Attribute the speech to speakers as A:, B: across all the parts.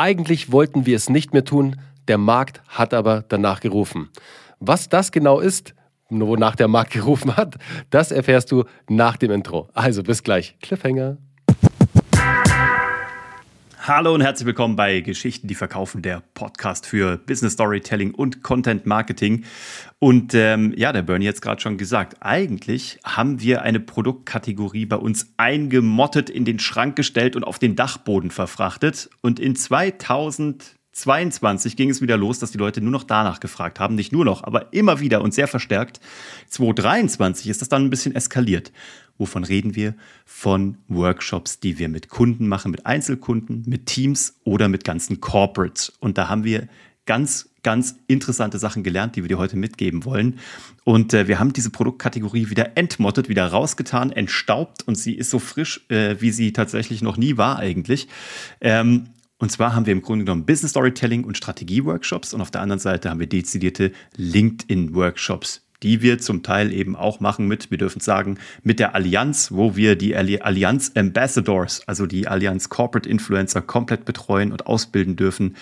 A: Eigentlich wollten wir es nicht mehr tun, der Markt hat aber danach gerufen. Was das genau ist, wonach der Markt gerufen hat, das erfährst du nach dem Intro. Also bis gleich. Cliffhanger.
B: Hallo und herzlich willkommen bei Geschichten, die verkaufen, der Podcast für Business Storytelling und Content Marketing. Und ähm, ja, der Bernie hat es gerade schon gesagt, eigentlich haben wir eine Produktkategorie bei uns eingemottet, in den Schrank gestellt und auf den Dachboden verfrachtet. Und in 2022 ging es wieder los, dass die Leute nur noch danach gefragt haben. Nicht nur noch, aber immer wieder und sehr verstärkt. 2023 ist das dann ein bisschen eskaliert. Wovon reden wir? Von Workshops, die wir mit Kunden machen, mit Einzelkunden, mit Teams oder mit ganzen Corporates. Und da haben wir ganz, ganz interessante Sachen gelernt, die wir dir heute mitgeben wollen. Und äh, wir haben diese Produktkategorie wieder entmottet, wieder rausgetan, entstaubt und sie ist so frisch, äh, wie sie tatsächlich noch nie war eigentlich. Ähm, und zwar haben wir im Grunde genommen Business Storytelling und Strategie-Workshops und auf der anderen Seite haben wir dezidierte LinkedIn-Workshops die wir zum Teil eben auch machen mit, wir dürfen sagen, mit der Allianz, wo wir die Allianz Ambassadors, also die Allianz Corporate Influencer komplett betreuen und ausbilden dürfen.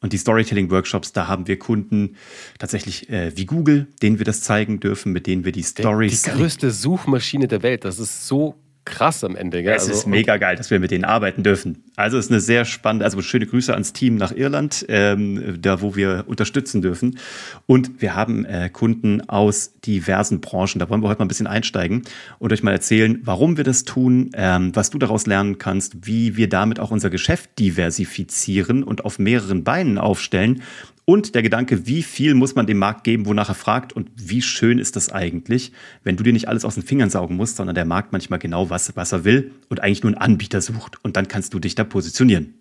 B: Und die Storytelling-Workshops, da haben wir Kunden tatsächlich äh, wie Google, denen wir das zeigen dürfen, mit denen wir die Stories.
A: Die größte Suchmaschine der Welt, das ist so krass am Ende.
B: Gell? Es also, ist mega geil, dass wir mit denen arbeiten dürfen. Also es ist eine sehr spannende, also schöne Grüße ans Team nach Irland, ähm, da wo wir unterstützen dürfen. Und wir haben äh, Kunden aus diversen Branchen. Da wollen wir heute mal ein bisschen einsteigen und euch mal erzählen, warum wir das tun, ähm, was du daraus lernen kannst, wie wir damit auch unser Geschäft diversifizieren und auf mehreren Beinen aufstellen und der Gedanke, wie viel muss man dem Markt geben, wonach er fragt und wie schön ist das eigentlich, wenn du dir nicht alles aus den Fingern saugen musst, sondern der Markt manchmal genau was, was er will und eigentlich nur einen Anbieter sucht. Und dann kannst du dich da positionieren.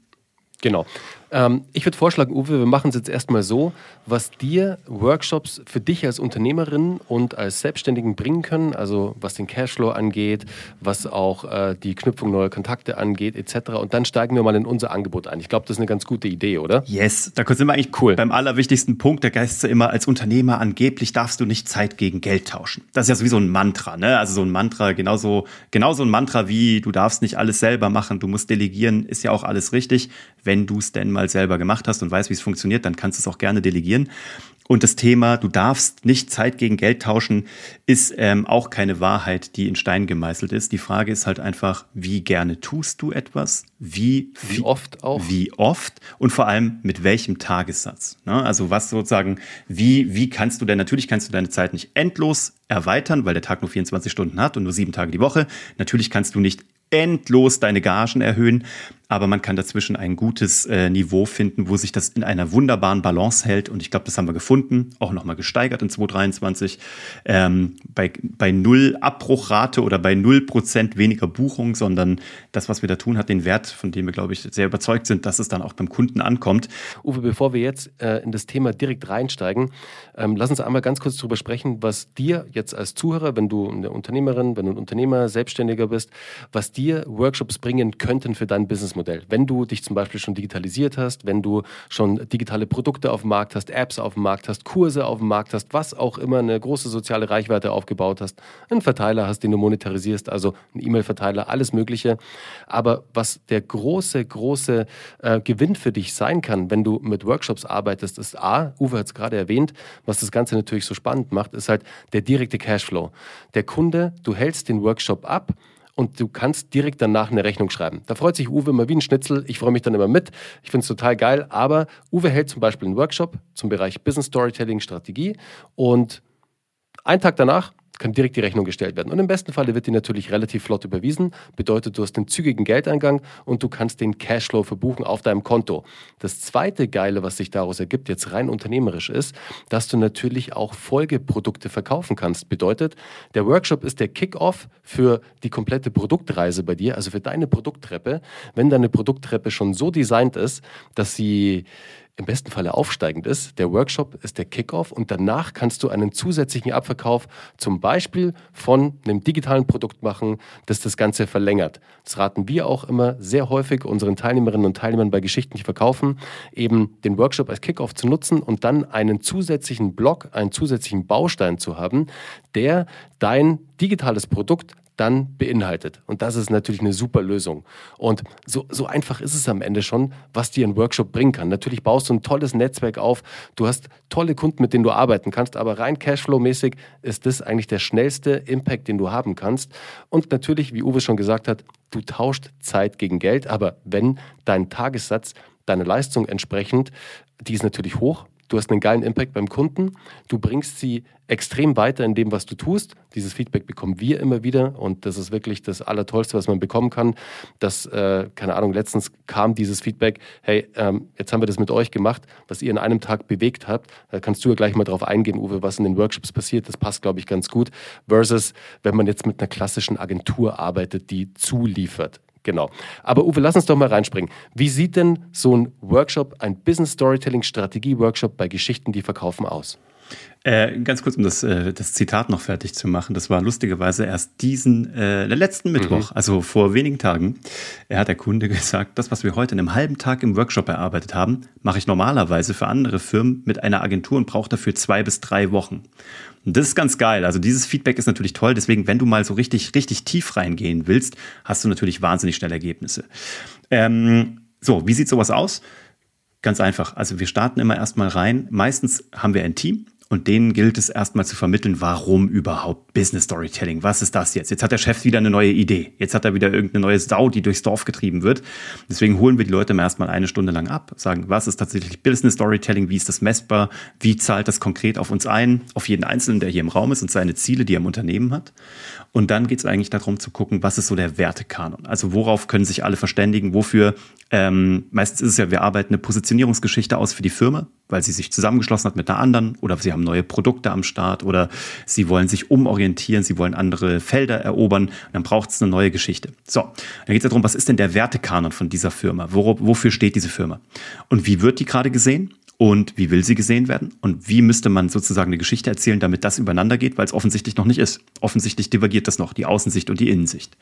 A: Genau. Ähm, ich würde vorschlagen, Uwe, wir machen es jetzt erstmal so, was dir Workshops für dich als Unternehmerin und als Selbstständigen bringen können, also was den Cashflow angeht, was auch äh, die Knüpfung neuer Kontakte angeht, etc. Und dann steigen wir mal in unser Angebot ein. Ich glaube, das ist eine ganz gute Idee, oder?
B: Yes, da sind wir eigentlich cool. beim allerwichtigsten Punkt. Der Geist ist immer, als Unternehmer angeblich darfst du nicht Zeit gegen Geld tauschen. Das ist ja sowieso ein Mantra, ne? Also so ein Mantra, genauso, genauso ein Mantra wie du darfst nicht alles selber machen, du musst delegieren, ist ja auch alles richtig, wenn du es denn mal mal selber gemacht hast und weißt, wie es funktioniert, dann kannst du es auch gerne delegieren. Und das Thema, du darfst nicht Zeit gegen Geld tauschen, ist ähm, auch keine Wahrheit, die in Stein gemeißelt ist. Die Frage ist halt einfach, wie gerne tust du etwas? Wie,
A: wie oft auch?
B: Wie oft? Und vor allem mit welchem Tagessatz? Ne? Also was sozusagen, wie, wie kannst du denn, natürlich kannst du deine Zeit nicht endlos erweitern, weil der Tag nur 24 Stunden hat und nur sieben Tage die Woche. Natürlich kannst du nicht endlos deine Gagen erhöhen, aber man kann dazwischen ein gutes äh, Niveau finden, wo sich das in einer wunderbaren Balance hält. Und ich glaube, das haben wir gefunden, auch nochmal gesteigert in 2023. Ähm, bei, bei null Abbruchrate oder bei null Prozent weniger Buchung, sondern das, was wir da tun, hat den Wert, von dem wir, glaube ich, sehr überzeugt sind, dass es dann auch beim Kunden ankommt.
A: Uwe, bevor wir jetzt äh, in das Thema direkt reinsteigen, ähm, lass uns einmal ganz kurz darüber sprechen, was dir jetzt als Zuhörer, wenn du eine Unternehmerin, wenn du ein Unternehmer, Selbstständiger bist, was dir Workshops bringen könnten für dein Business Geschäftsmodell. Wenn du dich zum Beispiel schon digitalisiert hast, wenn du schon digitale Produkte auf dem Markt hast, Apps auf dem Markt hast, Kurse auf dem Markt hast, was auch immer, eine große soziale Reichweite aufgebaut hast, einen Verteiler hast, den du monetarisierst, also einen E-Mail-Verteiler, alles Mögliche. Aber was der große, große äh, Gewinn für dich sein kann, wenn du mit Workshops arbeitest, ist A, Uwe hat es gerade erwähnt, was das Ganze natürlich so spannend macht, ist halt der direkte Cashflow. Der Kunde, du hältst den Workshop ab, und du kannst direkt danach eine Rechnung schreiben. Da freut sich Uwe immer wie ein Schnitzel. Ich freue mich dann immer mit. Ich finde es total geil. Aber Uwe hält zum Beispiel einen Workshop zum Bereich Business Storytelling Strategie und einen Tag danach kann direkt die Rechnung gestellt werden. Und im besten Falle wird die natürlich relativ flott überwiesen. Bedeutet, du hast den zügigen Geldeingang und du kannst den Cashflow verbuchen auf deinem Konto. Das zweite Geile, was sich daraus ergibt, jetzt rein unternehmerisch ist, dass du natürlich auch Folgeprodukte verkaufen kannst. Bedeutet, der Workshop ist der Kickoff für die komplette Produktreise bei dir, also für deine Produkttreppe. Wenn deine Produkttreppe schon so designt ist, dass sie im besten Falle aufsteigend ist. Der Workshop ist der Kickoff und danach kannst du einen zusätzlichen Abverkauf zum Beispiel von einem digitalen Produkt machen, das das Ganze verlängert. Das raten wir auch immer sehr häufig unseren Teilnehmerinnen und Teilnehmern bei Geschichten, die verkaufen, eben den Workshop als Kickoff zu nutzen und dann einen zusätzlichen Block, einen zusätzlichen Baustein zu haben, der dein digitales Produkt dann beinhaltet. Und das ist natürlich eine super Lösung. Und so, so einfach ist es am Ende schon, was dir ein Workshop bringen kann. Natürlich baust du ein tolles Netzwerk auf, du hast tolle Kunden, mit denen du arbeiten kannst, aber rein Cashflow-mäßig ist das eigentlich der schnellste Impact, den du haben kannst. Und natürlich, wie Uwe schon gesagt hat, du tauscht Zeit gegen Geld, aber wenn dein Tagessatz deine Leistung entsprechend, die ist natürlich hoch, du hast einen geilen Impact beim Kunden, du bringst sie extrem weiter in dem, was du tust. Dieses Feedback bekommen wir immer wieder und das ist wirklich das Allertollste, was man bekommen kann. Das, äh, keine Ahnung, letztens kam dieses Feedback, hey, ähm, jetzt haben wir das mit euch gemacht, was ihr in einem Tag bewegt habt. Da kannst du ja gleich mal drauf eingehen, Uwe, was in den Workshops passiert. Das passt, glaube ich, ganz gut. Versus, wenn man jetzt mit einer klassischen Agentur arbeitet, die zuliefert. Genau. Aber Uwe, lass uns doch mal reinspringen. Wie sieht denn so ein Workshop, ein Business Storytelling Strategie Workshop bei Geschichten, die verkaufen aus?
B: Äh, ganz kurz, um das, äh, das Zitat noch fertig zu machen. Das war lustigerweise erst diesen, äh, letzten Mittwoch, mhm. also vor wenigen Tagen. Er hat der Kunde gesagt, das, was wir heute in einem halben Tag im Workshop erarbeitet haben, mache ich normalerweise für andere Firmen mit einer Agentur und brauche dafür zwei bis drei Wochen. Und das ist ganz geil. Also dieses Feedback ist natürlich toll. Deswegen, wenn du mal so richtig, richtig tief reingehen willst, hast du natürlich wahnsinnig schnell Ergebnisse. Ähm, so, wie sieht sowas aus? Ganz einfach. Also wir starten immer erstmal rein. Meistens haben wir ein Team und denen gilt es erstmal zu vermitteln, warum überhaupt Business Storytelling? Was ist das jetzt? Jetzt hat der Chef wieder eine neue Idee. Jetzt hat er wieder irgendeine neue Sau, die durchs Dorf getrieben wird. Deswegen holen wir die Leute erstmal eine Stunde lang ab, sagen, was ist tatsächlich Business Storytelling? Wie ist das messbar? Wie zahlt das konkret auf uns ein? Auf jeden Einzelnen, der hier im Raum ist und seine Ziele, die er im Unternehmen hat. Und dann geht es eigentlich darum zu gucken, was ist so der Wertekanon? Also worauf können sich alle verständigen? Wofür? Ähm, meistens ist es ja, wir arbeiten eine Positionierungsgeschichte aus für die Firma, weil sie sich zusammengeschlossen hat mit einer anderen oder sie haben neue Produkte am Start oder sie wollen sich umorientieren, sie wollen andere Felder erobern. dann braucht es eine neue Geschichte. So, dann geht es darum, was ist denn der Wertekanon von dieser Firma? Wor wofür steht diese Firma? Und wie wird die gerade gesehen? und wie will sie gesehen werden und wie müsste man sozusagen eine Geschichte erzählen, damit das übereinander geht, weil es offensichtlich noch nicht ist. Offensichtlich divergiert das noch, die Außensicht und die Innensicht.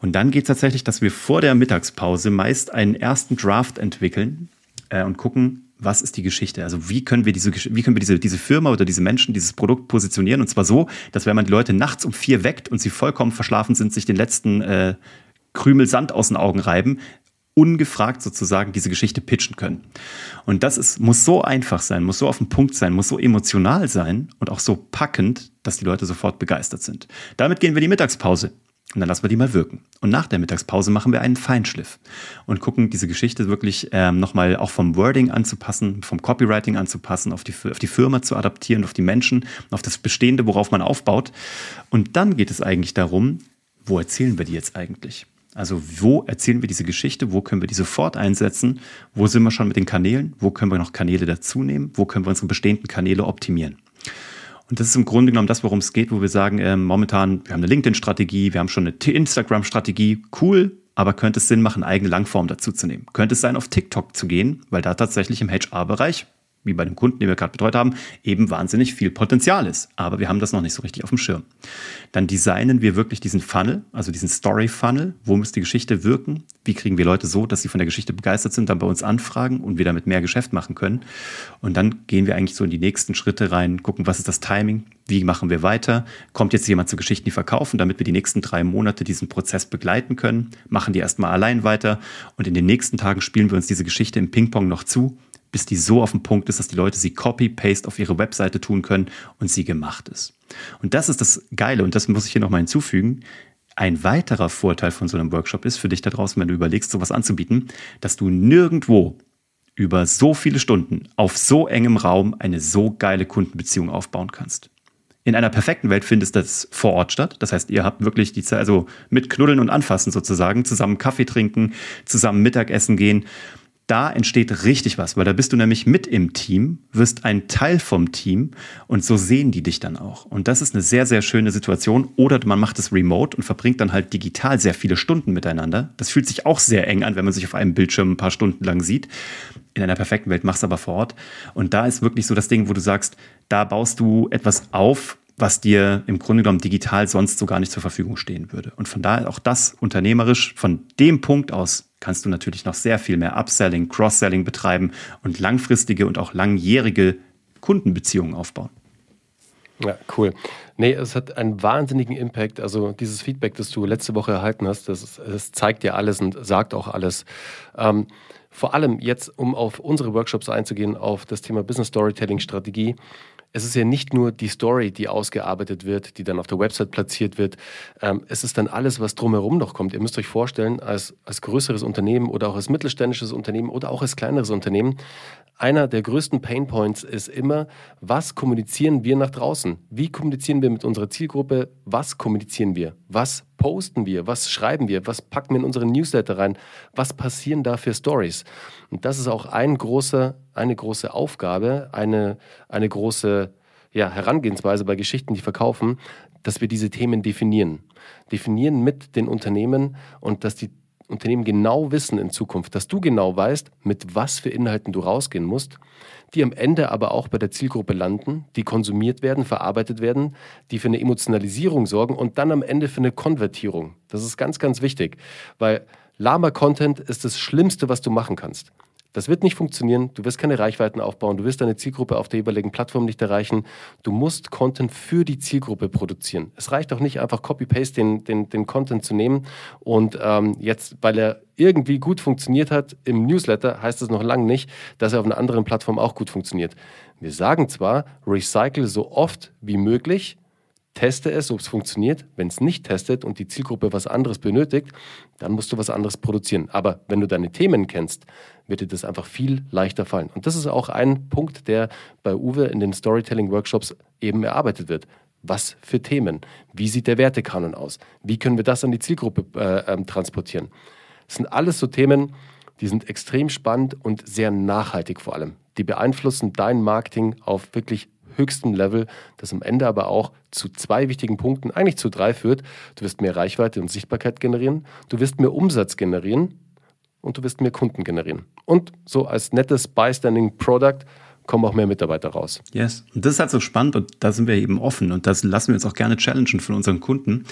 B: Und dann geht es tatsächlich, dass wir vor der Mittagspause meist einen ersten Draft entwickeln äh, und gucken, was ist die Geschichte? Also wie können wir diese, wie können wir diese, diese Firma oder diese Menschen, dieses Produkt positionieren? Und zwar so, dass wenn man die Leute nachts um vier weckt und sie vollkommen verschlafen sind, sich den letzten äh, Krümel Sand aus den Augen reiben, ungefragt sozusagen diese Geschichte pitchen können. Und das ist, muss so einfach sein, muss so auf den Punkt sein, muss so emotional sein und auch so packend, dass die Leute sofort begeistert sind. Damit gehen wir die Mittagspause. Und dann lassen wir die mal wirken. Und nach der Mittagspause machen wir einen Feinschliff und gucken diese Geschichte wirklich ähm, nochmal auch vom Wording anzupassen, vom Copywriting anzupassen, auf die, auf die Firma zu adaptieren, auf die Menschen, auf das Bestehende, worauf man aufbaut. Und dann geht es eigentlich darum, wo erzählen wir die jetzt eigentlich? Also wo erzählen wir diese Geschichte? Wo können wir die sofort einsetzen? Wo sind wir schon mit den Kanälen? Wo können wir noch Kanäle dazunehmen? Wo können wir unsere bestehenden Kanäle optimieren? Und das ist im Grunde genommen das, worum es geht, wo wir sagen, äh, momentan, wir haben eine LinkedIn-Strategie, wir haben schon eine Instagram-Strategie, cool, aber könnte es Sinn machen, eigene Langform dazu zu nehmen? Könnte es sein, auf TikTok zu gehen, weil da tatsächlich im HR-Bereich wie bei dem Kunden, den wir gerade betreut haben, eben wahnsinnig viel Potenzial ist. Aber wir haben das noch nicht so richtig auf dem Schirm. Dann designen wir wirklich diesen Funnel, also diesen Story-Funnel. Wo muss die Geschichte wirken? Wie kriegen wir Leute so, dass sie von der Geschichte begeistert sind, dann bei uns anfragen und wir damit mehr Geschäft machen können? Und dann gehen wir eigentlich so in die nächsten Schritte rein, gucken, was ist das Timing? Wie machen wir weiter? Kommt jetzt jemand zu Geschichten, die verkaufen, damit wir die nächsten drei Monate diesen Prozess begleiten können? Machen die erstmal allein weiter und in den nächsten Tagen spielen wir uns diese Geschichte im Ping-Pong noch zu bis die so auf dem Punkt ist, dass die Leute sie copy-paste auf ihre Webseite tun können und sie gemacht ist. Und das ist das Geile und das muss ich hier nochmal hinzufügen. Ein weiterer Vorteil von so einem Workshop ist für dich da draußen, wenn du überlegst, sowas anzubieten, dass du nirgendwo über so viele Stunden auf so engem Raum eine so geile Kundenbeziehung aufbauen kannst. In einer perfekten Welt findet das vor Ort statt. Das heißt, ihr habt wirklich die Zeit, also mit Knuddeln und Anfassen sozusagen, zusammen Kaffee trinken, zusammen Mittagessen gehen da entsteht richtig was, weil da bist du nämlich mit im Team, wirst ein Teil vom Team und so sehen die dich dann auch. Und das ist eine sehr, sehr schöne Situation. Oder man macht es remote und verbringt dann halt digital sehr viele Stunden miteinander. Das fühlt sich auch sehr eng an, wenn man sich auf einem Bildschirm ein paar Stunden lang sieht. In einer perfekten Welt machst du aber vor Ort. Und da ist wirklich so das Ding, wo du sagst, da baust du etwas auf, was dir im Grunde genommen digital sonst so gar nicht zur Verfügung stehen würde. Und von daher auch das unternehmerisch von dem Punkt aus kannst du natürlich noch sehr viel mehr Upselling, Cross-Selling betreiben und langfristige und auch langjährige Kundenbeziehungen aufbauen.
A: Ja, cool. Nee, es hat einen wahnsinnigen Impact. Also dieses Feedback, das du letzte Woche erhalten hast, das, das zeigt dir alles und sagt auch alles. Ähm, vor allem jetzt, um auf unsere Workshops einzugehen, auf das Thema Business Storytelling Strategie. Es ist ja nicht nur die Story, die ausgearbeitet wird, die dann auf der Website platziert wird. Ähm, es ist dann alles, was drumherum noch kommt. Ihr müsst euch vorstellen, als, als größeres Unternehmen oder auch als mittelständisches Unternehmen oder auch als kleineres Unternehmen, einer der größten Painpoints ist immer, was kommunizieren wir nach draußen? Wie kommunizieren wir mit unserer Zielgruppe? Was kommunizieren wir? Was posten wir? Was schreiben wir? Was packen wir in unseren Newsletter rein? Was passieren da für Stories? Und das ist auch ein großer, eine große Aufgabe, eine, eine große ja, Herangehensweise bei Geschichten, die verkaufen, dass wir diese Themen definieren. Definieren mit den Unternehmen und dass die Unternehmen genau wissen in Zukunft, dass du genau weißt, mit was für Inhalten du rausgehen musst, die am Ende aber auch bei der Zielgruppe landen, die konsumiert werden, verarbeitet werden, die für eine Emotionalisierung sorgen und dann am Ende für eine Konvertierung. Das ist ganz, ganz wichtig, weil Lama Content ist das Schlimmste, was du machen kannst. Das wird nicht funktionieren. Du wirst keine Reichweiten aufbauen. Du wirst deine Zielgruppe auf der jeweiligen Plattform nicht erreichen. Du musst Content für die Zielgruppe produzieren. Es reicht auch nicht einfach Copy-Paste den, den, den Content zu nehmen und ähm, jetzt, weil er irgendwie gut funktioniert hat im Newsletter, heißt es noch lange nicht, dass er auf einer anderen Plattform auch gut funktioniert. Wir sagen zwar, recycle so oft wie möglich, teste es, ob es funktioniert. Wenn es nicht testet und die Zielgruppe was anderes benötigt, dann musst du was anderes produzieren. Aber wenn du deine Themen kennst, wird dir das einfach viel leichter fallen. Und das ist auch ein Punkt, der bei Uwe in den Storytelling-Workshops eben erarbeitet wird. Was für Themen? Wie sieht der Wertekanon aus? Wie können wir das an die Zielgruppe äh, äh, transportieren? Das sind alles so Themen, die sind extrem spannend und sehr nachhaltig vor allem. Die beeinflussen dein Marketing auf wirklich höchstem Level, das am Ende aber auch zu zwei wichtigen Punkten, eigentlich zu drei führt. Du wirst mehr Reichweite und Sichtbarkeit generieren, du wirst mehr Umsatz generieren und du wirst mehr Kunden generieren. Und so als nettes Bystanding Product kommen auch mehr Mitarbeiter raus.
B: Yes. Und das ist halt so spannend und da sind wir eben offen und das lassen wir uns auch gerne challengen von unseren Kunden.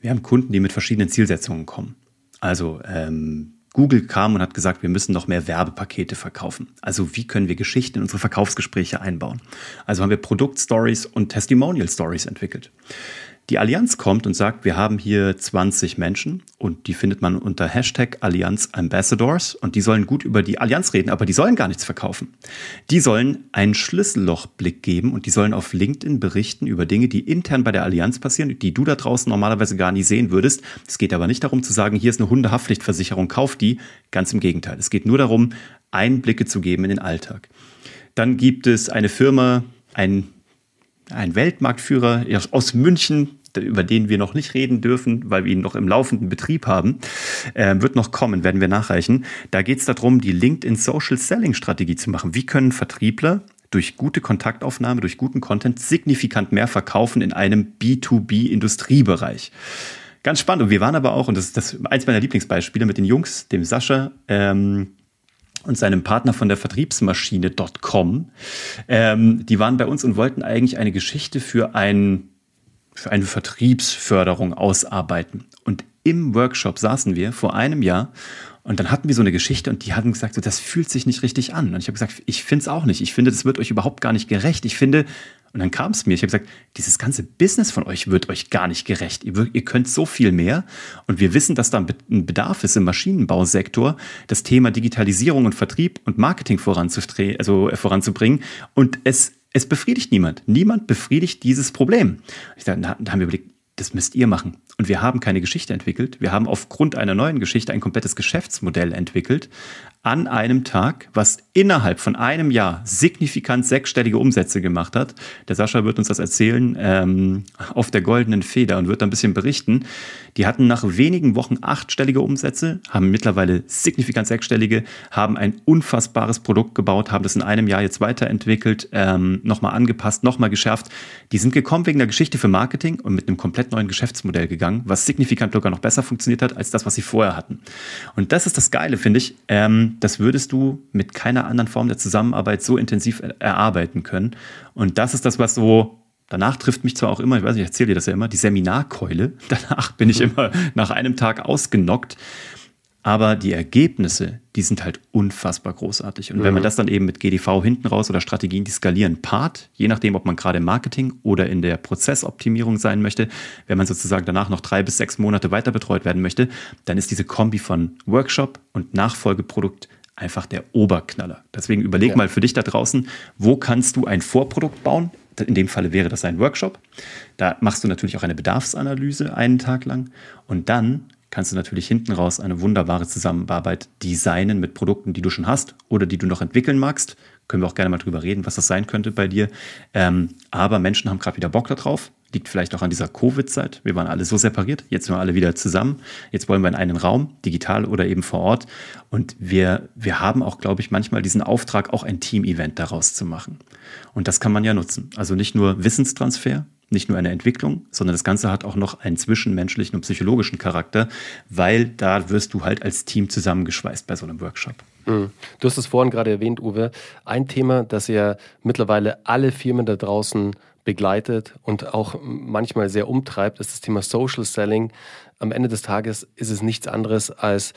B: Wir haben Kunden, die mit verschiedenen Zielsetzungen kommen. Also ähm, Google kam und hat gesagt, wir müssen noch mehr Werbepakete verkaufen. Also wie können wir Geschichten in unsere Verkaufsgespräche einbauen? Also haben wir Produktstories und Testimonial Stories entwickelt. Die Allianz kommt und sagt, wir haben hier 20 Menschen und die findet man unter Hashtag Allianz Ambassadors und die sollen gut über die Allianz reden, aber die sollen gar nichts verkaufen. Die sollen einen Schlüssellochblick geben und die sollen auf LinkedIn berichten über Dinge, die intern bei der Allianz passieren, die du da draußen normalerweise gar nie sehen würdest. Es geht aber nicht darum zu sagen, hier ist eine Hundehaftpflichtversicherung, kauf die. Ganz im Gegenteil. Es geht nur darum, Einblicke zu geben in den Alltag. Dann gibt es eine Firma, ein ein Weltmarktführer aus München, über den wir noch nicht reden dürfen, weil wir ihn noch im laufenden Betrieb haben, äh, wird noch kommen, werden wir nachreichen. Da geht es darum, die LinkedIn Social Selling Strategie zu machen. Wie können Vertriebler durch gute Kontaktaufnahme, durch guten Content signifikant mehr verkaufen in einem B2B-Industriebereich? Ganz spannend. Und wir waren aber auch, und das ist das, eins meiner Lieblingsbeispiele mit den Jungs, dem Sascha, ähm, und seinem Partner von der Vertriebsmaschine.com. Ähm, die waren bei uns und wollten eigentlich eine Geschichte für, ein, für eine Vertriebsförderung ausarbeiten. Und im Workshop saßen wir vor einem Jahr und dann hatten wir so eine Geschichte und die hatten gesagt, so, das fühlt sich nicht richtig an. Und ich habe gesagt, ich finde es auch nicht. Ich finde, das wird euch überhaupt gar nicht gerecht. Ich finde, und dann kam es mir, ich habe gesagt, dieses ganze Business von euch wird euch gar nicht gerecht. Ihr, ihr, könnt so viel mehr. Und wir wissen, dass da ein Bedarf ist im Maschinenbausektor, das Thema Digitalisierung und Vertrieb und Marketing also, äh, voranzubringen. Und es, es befriedigt niemand. Niemand befriedigt dieses Problem. Ich dachte, da haben wir überlegt, das müsst ihr machen. Und wir haben keine Geschichte entwickelt. Wir haben aufgrund einer neuen Geschichte ein komplettes Geschäftsmodell entwickelt, an einem Tag, was innerhalb von einem Jahr signifikant sechsstellige Umsätze gemacht hat. Der Sascha wird uns das erzählen ähm, auf der goldenen Feder und wird ein bisschen berichten. Die hatten nach wenigen Wochen achtstellige Umsätze, haben mittlerweile signifikant sechsstellige, haben ein unfassbares Produkt gebaut, haben das in einem Jahr jetzt weiterentwickelt, ähm, nochmal angepasst, nochmal geschärft. Die sind gekommen wegen der Geschichte für Marketing und mit einem komplett neuen Geschäftsmodell gegangen, was signifikant sogar noch besser funktioniert hat als das, was sie vorher hatten. Und das ist das Geile, finde ich. Ähm, das würdest du mit keiner anderen Form der Zusammenarbeit so intensiv erarbeiten können. Und das ist das, was so Danach trifft mich zwar auch immer, ich weiß nicht, ich erzähle dir das ja immer, die Seminarkeule. Danach bin ich immer nach einem Tag ausgenockt. Aber die Ergebnisse, die sind halt unfassbar großartig. Und mhm. wenn man mhm. das dann eben mit GDV hinten raus oder Strategien, die skalieren, part, je nachdem, ob man gerade im Marketing oder in der Prozessoptimierung sein möchte, wenn man sozusagen danach noch drei bis sechs Monate weiter betreut werden möchte, dann ist diese Kombi von Workshop und Nachfolgeprodukt einfach der Oberknaller. Deswegen überleg ja. mal für dich da draußen, wo kannst du ein Vorprodukt bauen? In dem Falle wäre das ein Workshop. Da machst du natürlich auch eine Bedarfsanalyse einen Tag lang und dann kannst du natürlich hinten raus eine wunderbare Zusammenarbeit designen mit Produkten, die du schon hast oder die du noch entwickeln magst. Können wir auch gerne mal drüber reden, was das sein könnte bei dir. Ähm, aber Menschen haben gerade wieder Bock darauf. Liegt vielleicht auch an dieser Covid-Zeit. Wir waren alle so separiert. Jetzt sind wir alle wieder zusammen. Jetzt wollen wir in einen Raum, digital oder eben vor Ort. Und wir, wir haben auch, glaube ich, manchmal diesen Auftrag, auch ein Team-Event daraus zu machen. Und das kann man ja nutzen. Also nicht nur Wissenstransfer, nicht nur eine Entwicklung, sondern das Ganze hat auch noch einen zwischenmenschlichen und psychologischen Charakter, weil da wirst du halt als Team zusammengeschweißt bei so einem Workshop.
A: Mhm. Du hast es vorhin gerade erwähnt, Uwe. Ein Thema, das ja mittlerweile alle Firmen da draußen begleitet und auch manchmal sehr umtreibt, ist das Thema Social Selling. Am Ende des Tages ist es nichts anderes als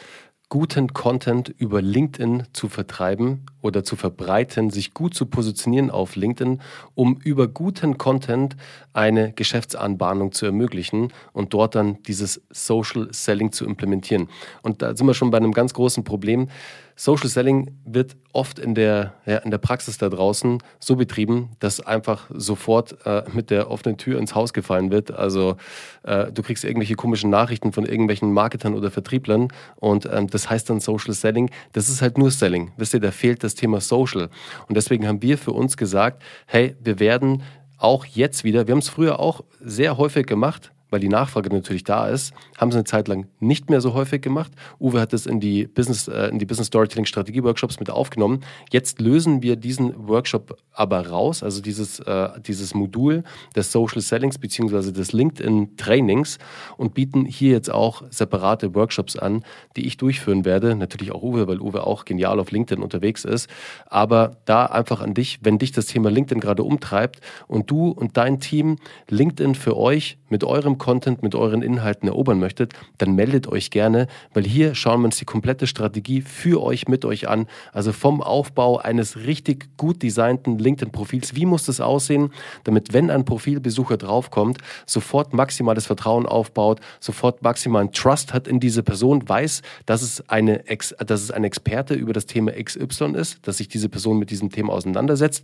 A: guten Content über LinkedIn zu vertreiben oder zu verbreiten, sich gut zu positionieren auf LinkedIn, um über guten Content eine Geschäftsanbahnung zu ermöglichen und dort dann dieses Social Selling zu implementieren. Und da sind wir schon bei einem ganz großen Problem. Social Selling wird oft in der, ja, in der Praxis da draußen so betrieben, dass einfach sofort äh, mit der offenen Tür ins Haus gefallen wird. Also äh, du kriegst irgendwelche komischen Nachrichten von irgendwelchen Marketern oder Vertrieblern und ähm, das heißt dann Social Selling. Das ist halt nur Selling. Wisst ihr, da fehlt das Thema Social. Und deswegen haben wir für uns gesagt, hey, wir werden auch jetzt wieder, wir haben es früher auch sehr häufig gemacht, weil die Nachfrage natürlich da ist, haben sie eine Zeit lang nicht mehr so häufig gemacht. Uwe hat das in die Business, äh, in die Business Storytelling Strategie Workshops mit aufgenommen. Jetzt lösen wir diesen Workshop aber raus, also dieses, äh, dieses Modul des Social Sellings beziehungsweise des LinkedIn Trainings und bieten hier jetzt auch separate Workshops an, die ich durchführen werde. Natürlich auch Uwe, weil Uwe auch genial auf LinkedIn unterwegs ist. Aber da einfach an dich, wenn dich das Thema LinkedIn gerade umtreibt und du und dein Team LinkedIn für euch mit eurem Content, mit euren Inhalten erobern möchtet, dann meldet euch gerne, weil hier schauen wir uns die komplette Strategie für euch, mit euch an. Also vom Aufbau eines richtig gut designten LinkedIn-Profils. Wie muss das aussehen, damit, wenn ein Profilbesucher draufkommt, sofort maximales Vertrauen aufbaut, sofort maximalen Trust hat in diese Person, weiß, dass es, eine, dass es ein Experte über das Thema XY ist, dass sich diese Person mit diesem Thema auseinandersetzt,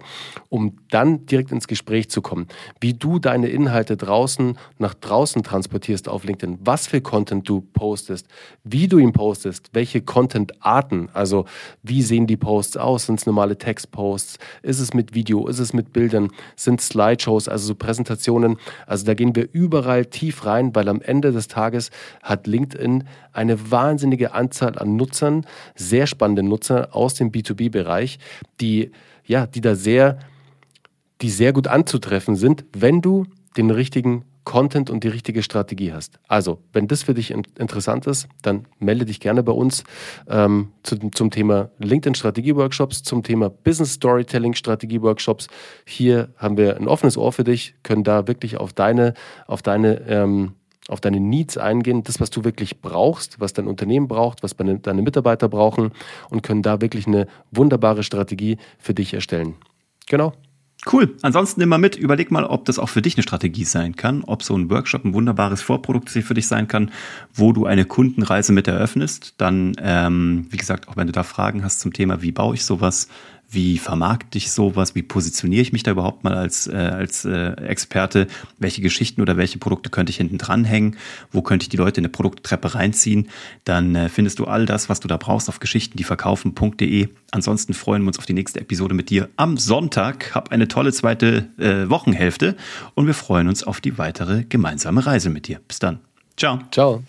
A: um dann direkt ins Gespräch zu kommen. Wie du deine Inhalte draußen nach draußen transportierst auf LinkedIn, was für Content du postest, wie du ihn postest, welche Content-Arten, also wie sehen die Posts aus, sind es normale Textposts, ist es mit Video, ist es mit Bildern, sind Slideshows, also so Präsentationen, also da gehen wir überall tief rein, weil am Ende des Tages hat LinkedIn eine wahnsinnige Anzahl an Nutzern, sehr spannende Nutzer aus dem B2B-Bereich, die ja, die da sehr die sehr gut anzutreffen sind, wenn du den richtigen Content und die richtige Strategie hast. Also, wenn das für dich interessant ist, dann melde dich gerne bei uns ähm, zu, zum Thema LinkedIn Strategie Workshops, zum Thema Business Storytelling Strategie Workshops. Hier haben wir ein offenes Ohr für dich, können da wirklich auf deine, auf deine ähm, auf deine Needs eingehen, das, was du wirklich brauchst, was dein Unternehmen braucht, was deine Mitarbeiter brauchen und können da wirklich eine wunderbare Strategie für dich erstellen. Genau.
B: Cool. Ansonsten immer mit. Überleg mal, ob das auch für dich eine Strategie sein kann, ob so ein Workshop ein wunderbares Vorprodukt für dich sein kann, wo du eine Kundenreise mit eröffnest. Dann, ähm, wie gesagt, auch wenn du da Fragen hast zum Thema, wie baue ich sowas, wie vermarkte ich sowas? Wie positioniere ich mich da überhaupt mal als, äh, als äh, Experte? Welche Geschichten oder welche Produkte könnte ich hinten dranhängen? Wo könnte ich die Leute in eine Produkttreppe reinziehen? Dann äh, findest du all das, was du da brauchst, auf geschichtendieverkaufen.de. Ansonsten freuen wir uns auf die nächste Episode mit dir am Sonntag. Hab eine tolle zweite äh, Wochenhälfte und wir freuen uns auf die weitere gemeinsame Reise mit dir. Bis dann. Ciao.
A: Ciao.